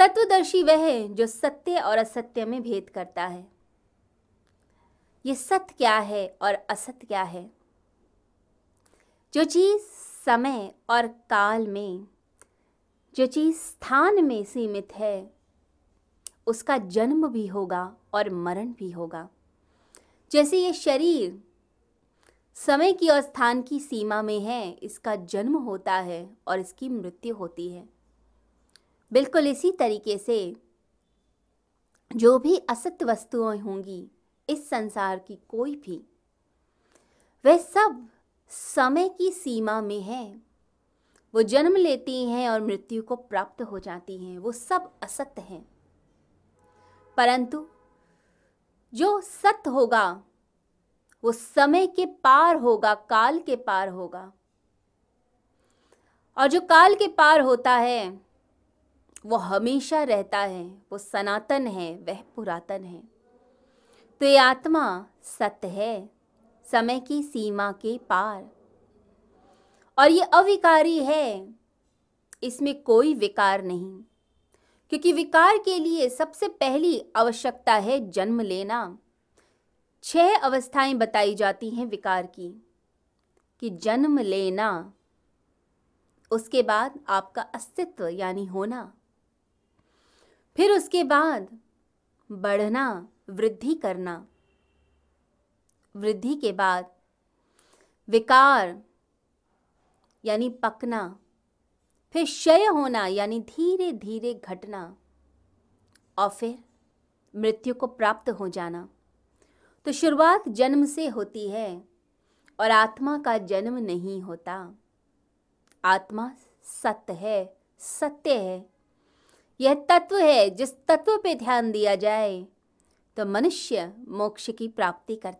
तत्वदर्शी वह है जो सत्य और असत्य में भेद करता है। ये सत्य क्या है और असत्य क्या है? जो चीज़ समय और काल में, जो चीज़ स्थान में सीमित है, उसका जन्म भी होगा और मरण भी होगा। जैसे ये शरीर समय की और स्थान की सीमा में है, इसका जन्म होता है और इसकी मृत्यु होती है। बिल्कुल इसी तरीके से जो भी असत्य वस्तुएँ होंगी इस संसार की कोई भी वह सब समय की सीमा में है। वो जन्म लेती हैं और मृत्यु को प्राप्त हो जाती हैं। वो सब असत्य हैं। परंतु जो सत्य होगा, वो समय के पार होगा, काल के पार होगा। और जो काल के पार होता है वो हमेशा रहता है, वो सनातन है, वह पुरातन है। तो ये आत्मा सत्य है, समय की सीमा के पार। और ये अविकारी है, इसमें कोई विकार नहीं। क्योंकि विकार के लिए सबसे पहली आवश्यकता है जन्म लेना। छह अवस्थाएँ बताई जाती हैं विकार की, कि जन्म लेना, उसके बाद आपका अस्तित्व, यानी होना। फिर उसके बाद बढ़ना, वृद्धि करना। वृद्धि के बाद विकार, यानी पकना, फिर क्षय होना, यानी धीरे धीरे घटना, और फिर मृत्यु को प्राप्त हो जाना। तो शुरुआत जन्म से होती है, और आत्मा का जन्म नहीं होता। आत्मा सत्य है सत्य है। यह तत्व है जिस तत्व पे ध्यान दिया जाए। तो मनुष्य मोक्ष की प्राप्ति करता